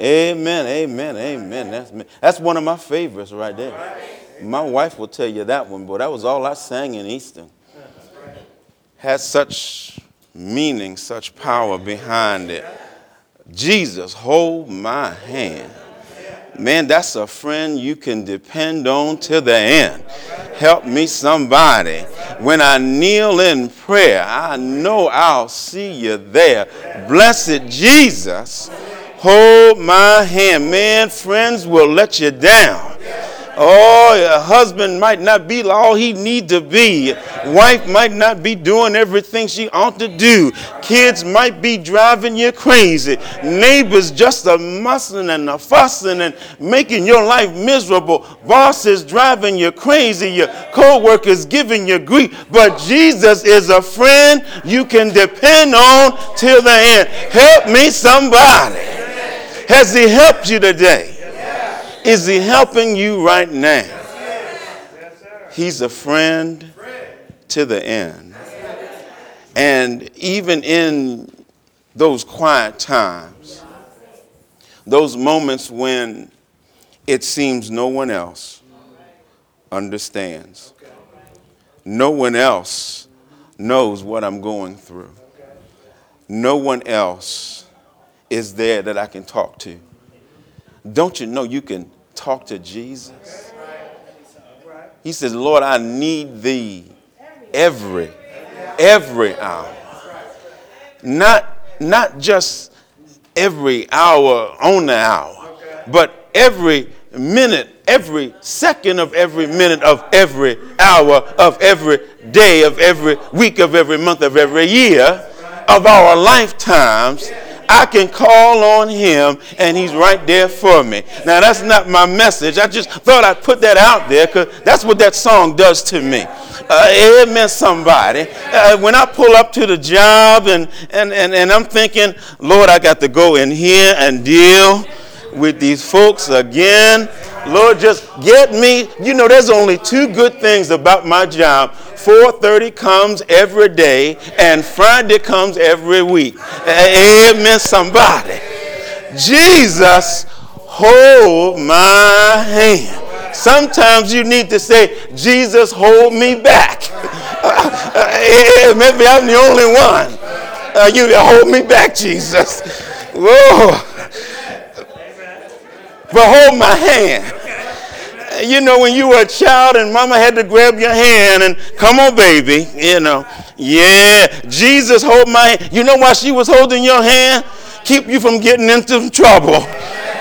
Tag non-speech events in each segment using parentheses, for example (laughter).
Amen, amen, amen. That's, me. that's one of my favorites right there. My wife will tell you that one, but that was all I sang in Easton. Had such meaning, such power behind it. Jesus, hold my hand. Man, that's a friend you can depend on to the end. Help me, somebody. When I kneel in prayer, I know I'll see you there. Blessed Jesus, hold my hand. Man, friends will let you down. Oh, a husband might not be all he need to be. Wife might not be doing everything she ought to do. Kids might be driving you crazy. Neighbors just a mussing and a fussing and making your life miserable. Bosses driving you crazy. Your co-workers giving you grief. But Jesus is a friend you can depend on till the end. Help me, somebody. Has he helped you today? Yes. Is he helping you right now? Yes, He's a friend to the end. And even in those quiet times, those moments when it seems no one else understands, no one else knows what I'm going through, no one else is there that I can talk to don't you know you can talk to Jesus? He says, Lord, I need thee every, every hour. Not, not just every hour on the hour, but every minute, every second of every minute of every hour of every day of every week of every month of every year of our lifetimes I can call on him and he's right there for me. Now, that's not my message. I just thought I'd put that out there because that's what that song does to me. Uh, amen, somebody. Uh, when I pull up to the job and, and, and, and I'm thinking, Lord, I got to go in here and deal with these folks again. Lord, just get me. You know, there's only two good things about my job. 4:30 comes every day, and Friday comes every week. Amen, somebody. Jesus, hold my hand. Sometimes you need to say, Jesus, hold me back. (laughs) Uh, maybe I'm the only one. Uh, you hold me back, Jesus. Whoa. But hold my hand you know, when you were a child and mama had to grab your hand and come on, baby, you know. Yeah, Jesus hold my hand. You know why she was holding your hand? Keep you from getting into trouble.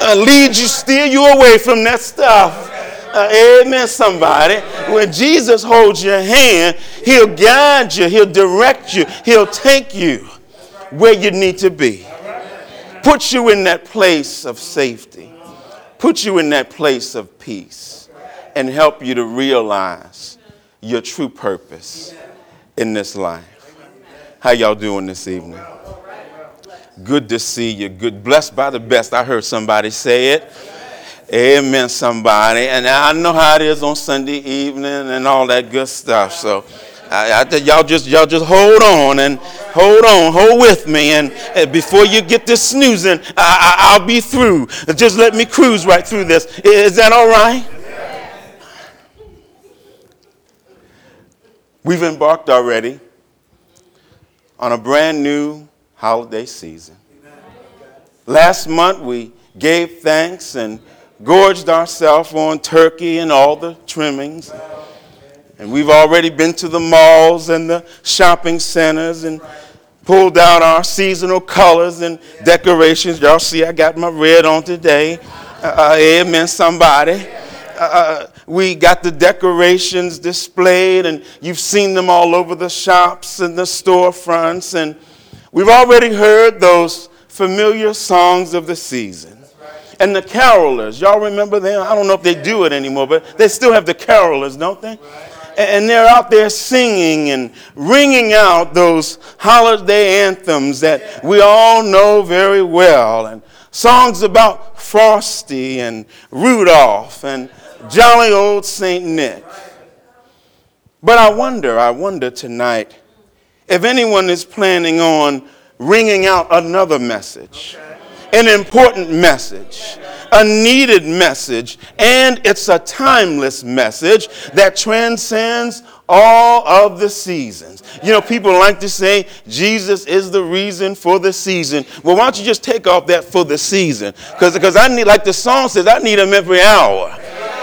Uh, lead you, steer you away from that stuff. Uh, amen, somebody. When Jesus holds your hand, he'll guide you, he'll direct you, he'll take you where you need to be. Put you in that place of safety. Put you in that place of peace and help you to realize your true purpose in this life. How y'all doing this evening? Good to see you. Good, blessed by the best. I heard somebody say it. Amen, somebody. And I know how it is on Sunday evening and all that good stuff. So I, I, y'all just y'all just hold on and hold on, hold with me, and, and before you get to snoozing, I, will be through. Just let me cruise right through this. Is that all right? We've embarked already on a brand new holiday season. Last month we gave thanks and gorged ourselves on turkey and all the trimmings. And we've already been to the malls and the shopping centers and pulled out our seasonal colors and decorations. Y'all see, I got my red on today. Uh, uh amen, somebody. Uh, uh we got the decorations displayed, and you've seen them all over the shops and the storefronts. And we've already heard those familiar songs of the season. And the carolers, y'all remember them? I don't know if they do it anymore, but they still have the carolers, don't they? And they're out there singing and ringing out those holiday anthems that we all know very well. And songs about Frosty and Rudolph and jolly old St. Nick. But I wonder, I wonder tonight if anyone is planning on ringing out another message. an important message, a needed message, and it's a timeless message that transcends all of the seasons. You know, people like to say Jesus is the reason for the season. Well, why don't you just take off that for the season? Because I need, like the song says, I need him every hour.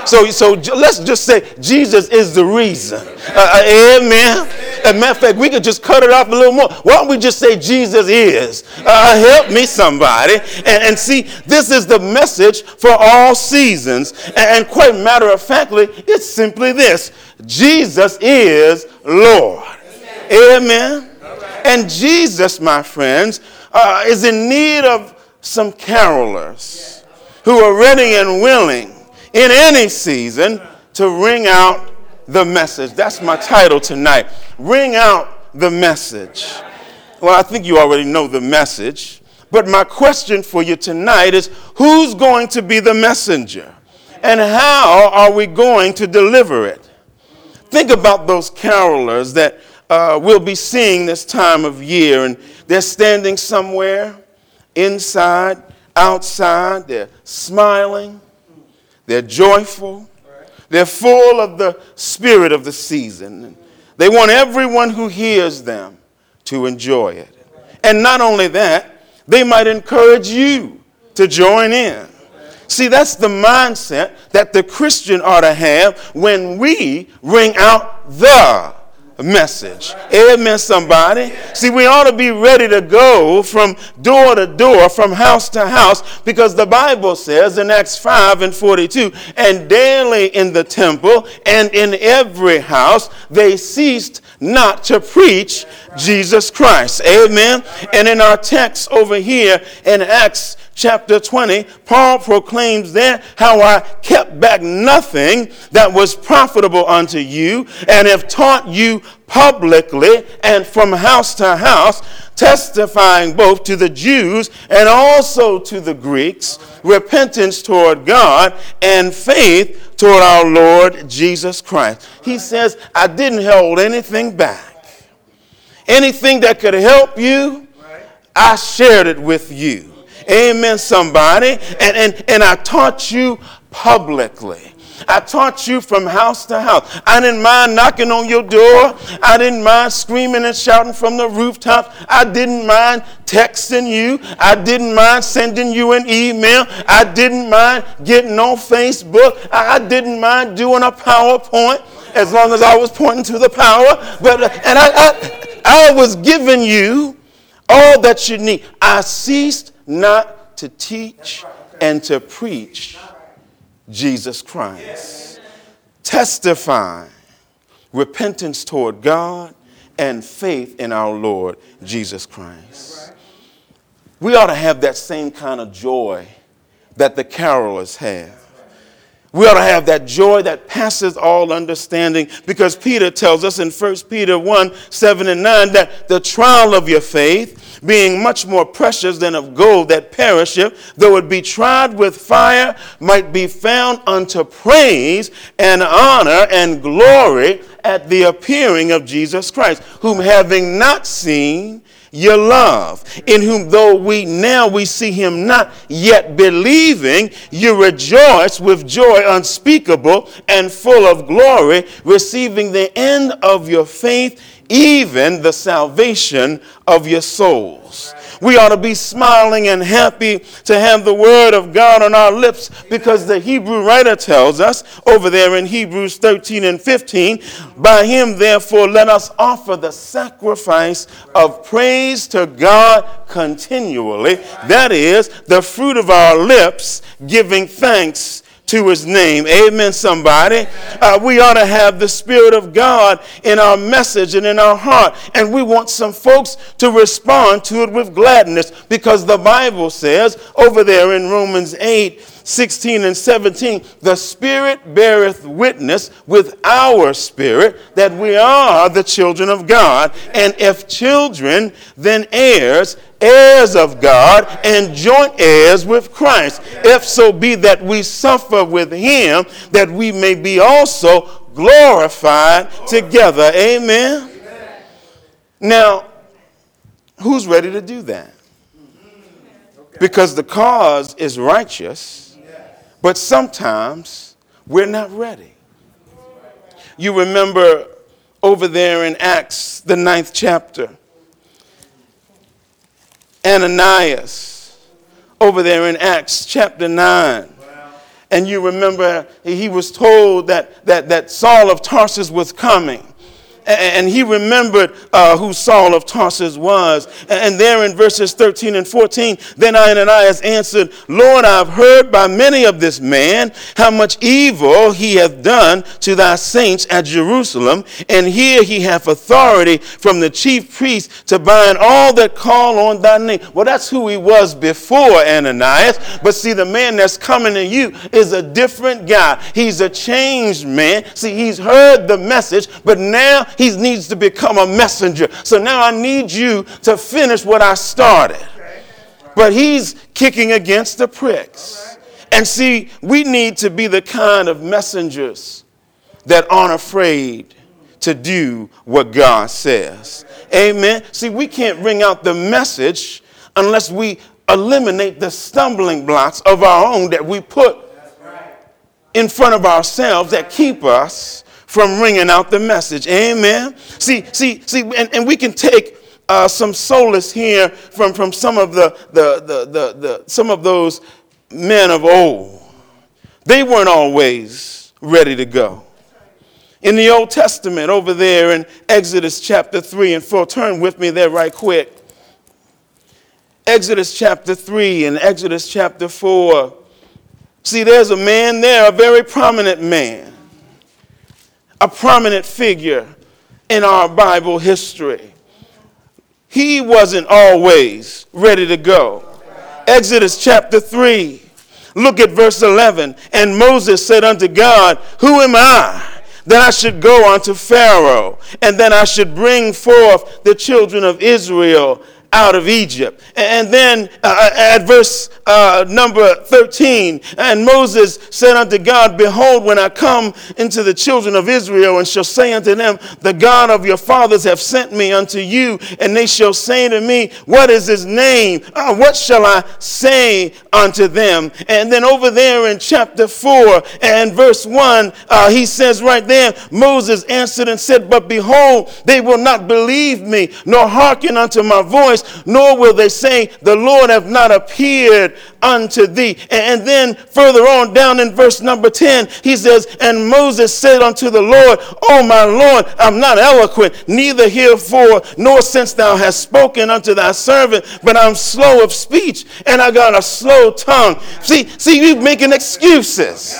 So, so let's just say Jesus is the reason. Uh, uh, amen. As a matter of fact, we could just cut it off a little more. Why don't we just say Jesus is? Uh, help me, somebody. And, and, see, this is the message for all seasons. And, and quite matter of factly, it's simply this Jesus is Lord. Amen. Amen. And Jesus, my friends, uh, is in need of some carolers who are ready and willing in any season to ring out the message. That's my title tonight. Ring out the message. Well, I think you already know the message, but my question for you tonight is who's going to be the messenger? And how are we going to deliver it? Think about those carolers that uh, we'll be seeing this time of year, and they're standing somewhere inside, outside, they're smiling, they're joyful. They're full of the spirit of the season. They want everyone who hears them to enjoy it. And not only that, they might encourage you to join in. See, that's the mindset that the Christian ought to have when we ring out the message. Amen, somebody. See, we ought to be ready to go from door to door, from house to house, because the Bible says in Acts 5 and 42, and daily in the temple and in every house they ceased not to preach Jesus Christ. Amen. And in our text over here in Acts chapter 20, Paul proclaims there how I kept back nothing that was profitable unto you and have taught you publicly and from house to house, testifying both to the Jews and also to the Greeks, repentance toward God and faith toward our Lord Jesus Christ. He says, I didn't hold anything back. Anything that could help you, I shared it with you. Amen, somebody. And, and, and I taught you publicly. I taught you from house to house. I didn't mind knocking on your door. I didn't mind screaming and shouting from the rooftops. I didn't mind texting you. I didn't mind sending you an email. I didn't mind getting on Facebook. I didn't mind doing a PowerPoint as long as I was pointing to the power. But and I, I, I was giving you all that you need. I ceased not to teach and to preach Jesus Christ. Testifying repentance toward God and faith in our Lord Jesus Christ. We ought to have that same kind of joy that the carolers have. We ought to have that joy that passes all understanding because Peter tells us in 1 Peter 1 7 and 9 that the trial of your faith, being much more precious than of gold that perisheth, though it be tried with fire, might be found unto praise and honor and glory at the appearing of Jesus Christ, whom having not seen, your love, in whom though we now we see him not yet believing, you rejoice with joy unspeakable and full of glory, receiving the end of your faith, even the salvation of your souls. We ought to be smiling and happy to have the word of God on our lips because the Hebrew writer tells us over there in Hebrews 13 and 15, by him therefore let us offer the sacrifice of praise to God continually. That is the fruit of our lips giving thanks to his name. Amen, somebody. Uh, we ought to have the Spirit of God in our message and in our heart. And we want some folks to respond to it with gladness because the Bible says over there in Romans 8, 16 and 17, the Spirit beareth witness with our spirit that we are the children of God. And if children, then heirs, heirs of God, and joint heirs with Christ. If so be that we suffer with him, that we may be also glorified together. Amen. Now, who's ready to do that? Because the cause is righteous, but sometimes we're not ready. You remember over there in Acts, the ninth chapter, Ananias, over there in Acts chapter 9. And you remember he was told that, that, that Saul of Tarsus was coming and he remembered uh, who Saul of Tarsus was. And there in verses 13 and 14, then Ananias answered, Lord, I've heard by many of this man how much evil he hath done to thy saints at Jerusalem, and here he hath authority from the chief priest to bind all that call on thy name. Well, that's who he was before Ananias. But see, the man that's coming to you is a different guy. He's a changed man. See, he's heard the message, but now he needs to become a messenger. So now I need you to finish what I started. But he's kicking against the pricks. And see, we need to be the kind of messengers that aren't afraid to do what God says. Amen. See, we can't bring out the message unless we eliminate the stumbling blocks of our own that we put in front of ourselves that keep us from ringing out the message. Amen. See, see, see, and, and we can take uh, some solace here from, from some of the, the, the, the, the some of those men of old. They weren't always ready to go. In the Old Testament, over there in Exodus chapter 3 and 4, turn with me there right quick. Exodus chapter 3 and Exodus chapter 4. See, there's a man there, a very prominent man a prominent figure in our Bible history. He wasn't always ready to go. Exodus chapter 3, look at verse 11. And Moses said unto God, Who am I? that I should go unto Pharaoh, and then I should bring forth the children of Israel out of Egypt. And then uh, at verse uh, number 13, and Moses said unto God, Behold, when I come into the children of Israel, and shall say unto them, The God of your fathers have sent me unto you, and they shall say to me, What is his name? Uh, what shall I say unto them? And then over there in chapter 4 and verse 1, uh, he says right there, Moses answered and said, But behold, they will not believe me, nor hearken unto my voice nor will they say, The Lord hath not appeared unto thee. And then further on down in verse number 10, he says, And Moses said unto the Lord, O my Lord, I'm not eloquent, neither herefore nor since thou hast spoken unto thy servant, but I'm slow of speech, and I got a slow tongue. See, see, you making excuses.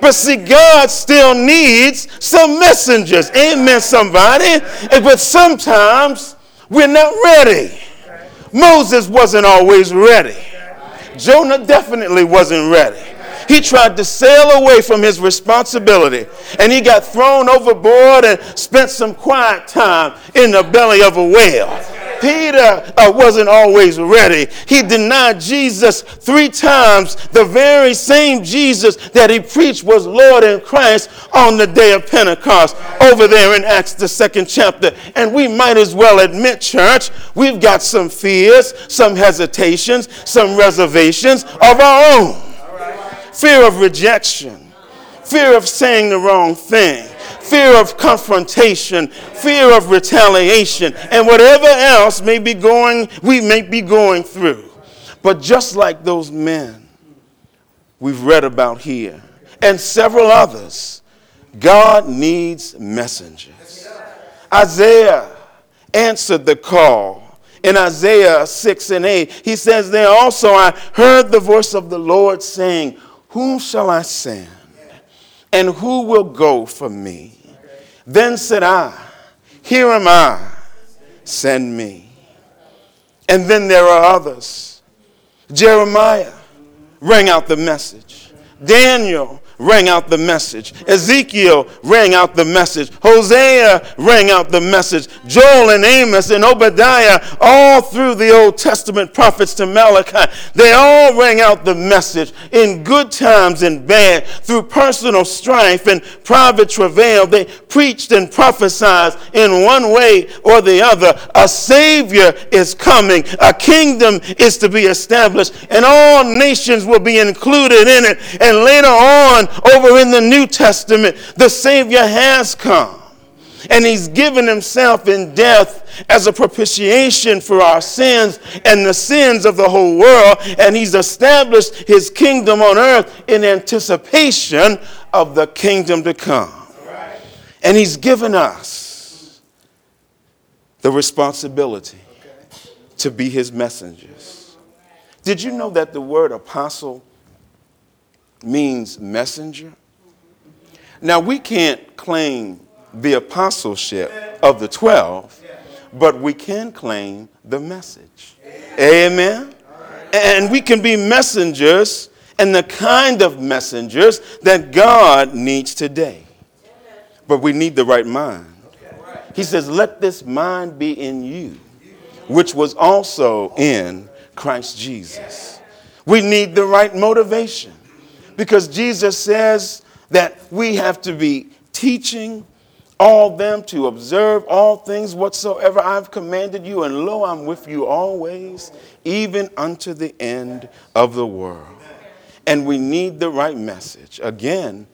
But see, God still needs some messengers. Amen, somebody. But sometimes we're not ready. Moses wasn't always ready. Jonah definitely wasn't ready. He tried to sail away from his responsibility and he got thrown overboard and spent some quiet time in the belly of a whale. Peter uh, wasn't always ready. He denied Jesus three times. The very same Jesus that he preached was Lord in Christ on the day of Pentecost over there in Acts, the second chapter. And we might as well admit, church, we've got some fears, some hesitations, some reservations of our own. Fear of rejection, fear of saying the wrong thing fear of confrontation, fear of retaliation, and whatever else may be going, we may be going through. But just like those men we've read about here, and several others, God needs messengers. Isaiah answered the call. In Isaiah 6 and 8, he says there also, I heard the voice of the Lord saying, Whom shall I send? And who will go for me? Then said I, Here am I, send me. And then there are others. Jeremiah rang out the message. Daniel rang out the message. Ezekiel rang out the message. Hosea rang out the message. Joel and Amos and Obadiah, all through the Old Testament prophets to Malachi, they all rang out the message in good times and bad, through personal strife and private travail. They preached and prophesied in one way or the other. A Savior is coming, a kingdom is to be established, and all nations will be included in it. And later on, over in the New Testament, the Savior has come. And he's given himself in death as a propitiation for our sins and the sins of the whole world. And he's established his kingdom on earth in anticipation of the kingdom to come. And he's given us the responsibility to be his messengers. Did you know that the word apostle means messenger? Now, we can't claim the apostleship of the 12, but we can claim the message. Amen? And we can be messengers and the kind of messengers that God needs today. But we need the right mind. He says, Let this mind be in you, which was also in Christ Jesus. We need the right motivation because Jesus says that we have to be teaching all them to observe all things whatsoever I've commanded you, and lo, I'm with you always, even unto the end of the world. And we need the right message. Again,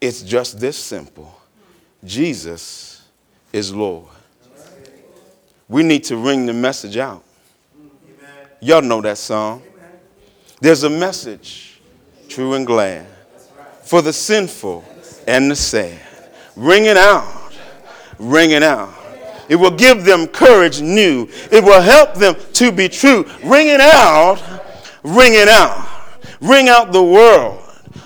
it's just this simple Jesus is Lord. We need to ring the message out. Y'all know that song. There's a message, true and glad, for the sinful and the sad. Ring it out, ring it out. It will give them courage new. It will help them to be true. Ring it out, ring it out. Ring out the world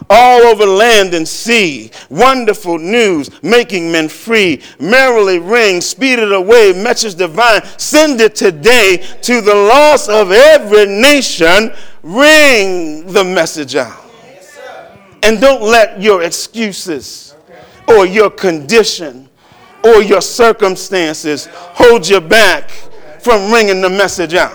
all over land and sea. Wonderful news, making men free. Merrily ring, speed it away, message divine. Send it today to the loss of every nation. Ring the message out. And don't let your excuses or your condition or your circumstances hold you back from ringing the message out.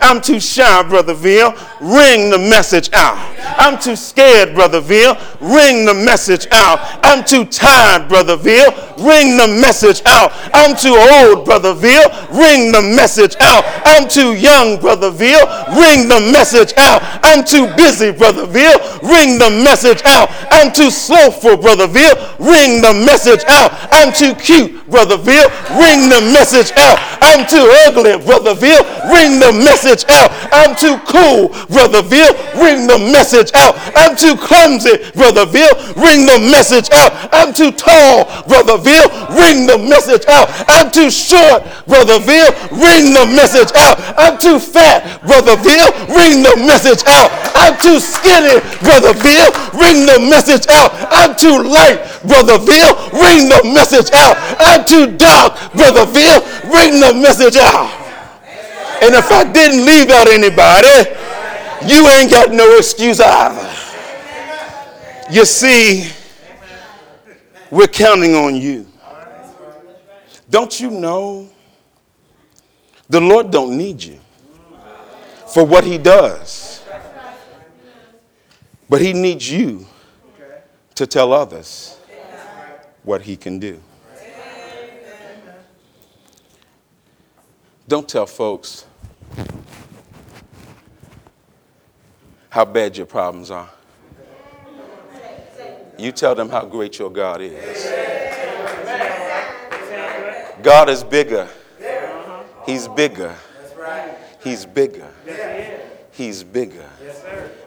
I'm too shy, Brother Veal. Ring the message out. I'm too scared, Brother Veal. Ring the message out. I'm too tired, Brother Veal. Ring the message out. I'm too old, Brother Veal. Ring the message out. I'm too young, Brother Veal. Ring the message out. I'm too busy, Brother Veal. Ring the message out. I'm too slowful, Brother Veal. Ring the message out. I'm too cute, Brother Veal. Ring the message out. I'm too ugly, Brother Veal. Ring the message out. I'm too cool, Brother Veal. Ring the message out. I'm too clumsy, Brother Veal. Ring the message out. I'm too tall, Brother Veal. Ring the message out. I'm too short, Brother Veal. Ring the message out. I'm too fat, Brother Veal. Ring the message out. I'm too skinny, Brother Veal. Ring the message out. I'm too light, Brother Veal. Ring the message out. I'm too dark, Brother Veal. Ring the message out. And if I didn't leave out anybody, you ain't got no excuse either. You see, we're counting on you. Don't you know the Lord don't need you for what he does. But he needs you to tell others what he can do. Don't tell folks how bad your problems are. You tell them how great your God is. God is bigger. He's bigger. He's bigger. He's bigger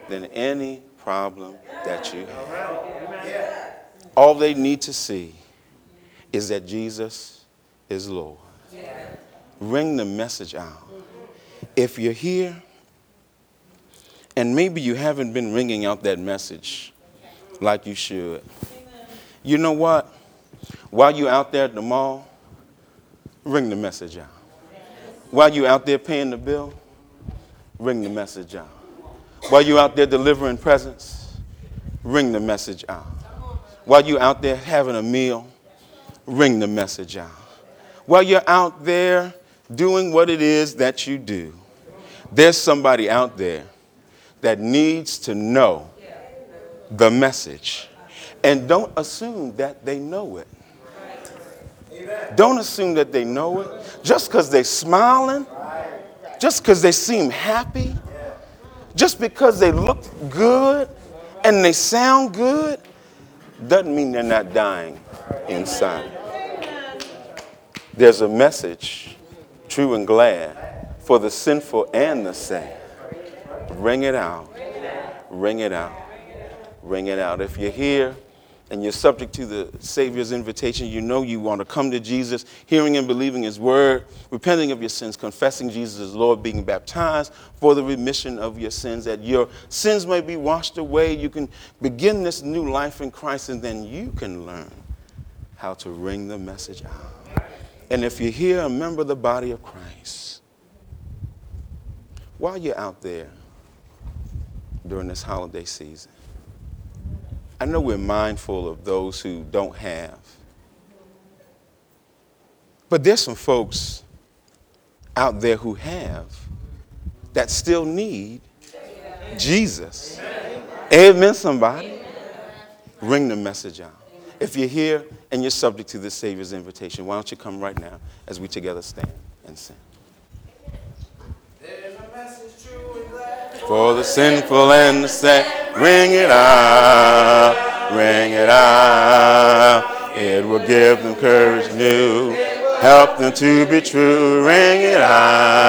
than any problem that you have. All they need to see is that Jesus is Lord. Ring the message out. If you're here and maybe you haven't been ringing out that message like you should, you know what? While you're out there at the mall, ring the message out. While you're out there paying the bill, ring the message out. While you're out there delivering presents, ring the message out. While you're out there having a meal, ring the message out. While you're out there doing what it is that you do, there's somebody out there that needs to know the message. And don't assume that they know it. Don't assume that they know it. Just because they're smiling, just because they seem happy, just because they look good and they sound good, doesn't mean they're not dying inside. There's a message, true and glad, for the sinful and the sad. Ring it out. Ring it out. Ring it out. If you're here, and you're subject to the Savior's invitation, you know you want to come to Jesus, hearing and believing His word, repenting of your sins, confessing Jesus as Lord, being baptized for the remission of your sins, that your sins may be washed away. You can begin this new life in Christ, and then you can learn how to ring the message out. And if you're here, a member of the body of Christ, while you're out there during this holiday season, I know we're mindful of those who don't have. But there's some folks out there who have that still need Jesus. Amen, somebody. Ring the message out. If you're here and you're subject to the Savior's invitation, why don't you come right now as we together stand and sing? For the sinful and the sad, ring it out, ring it out. It will give them courage new, help them to be true, ring it out.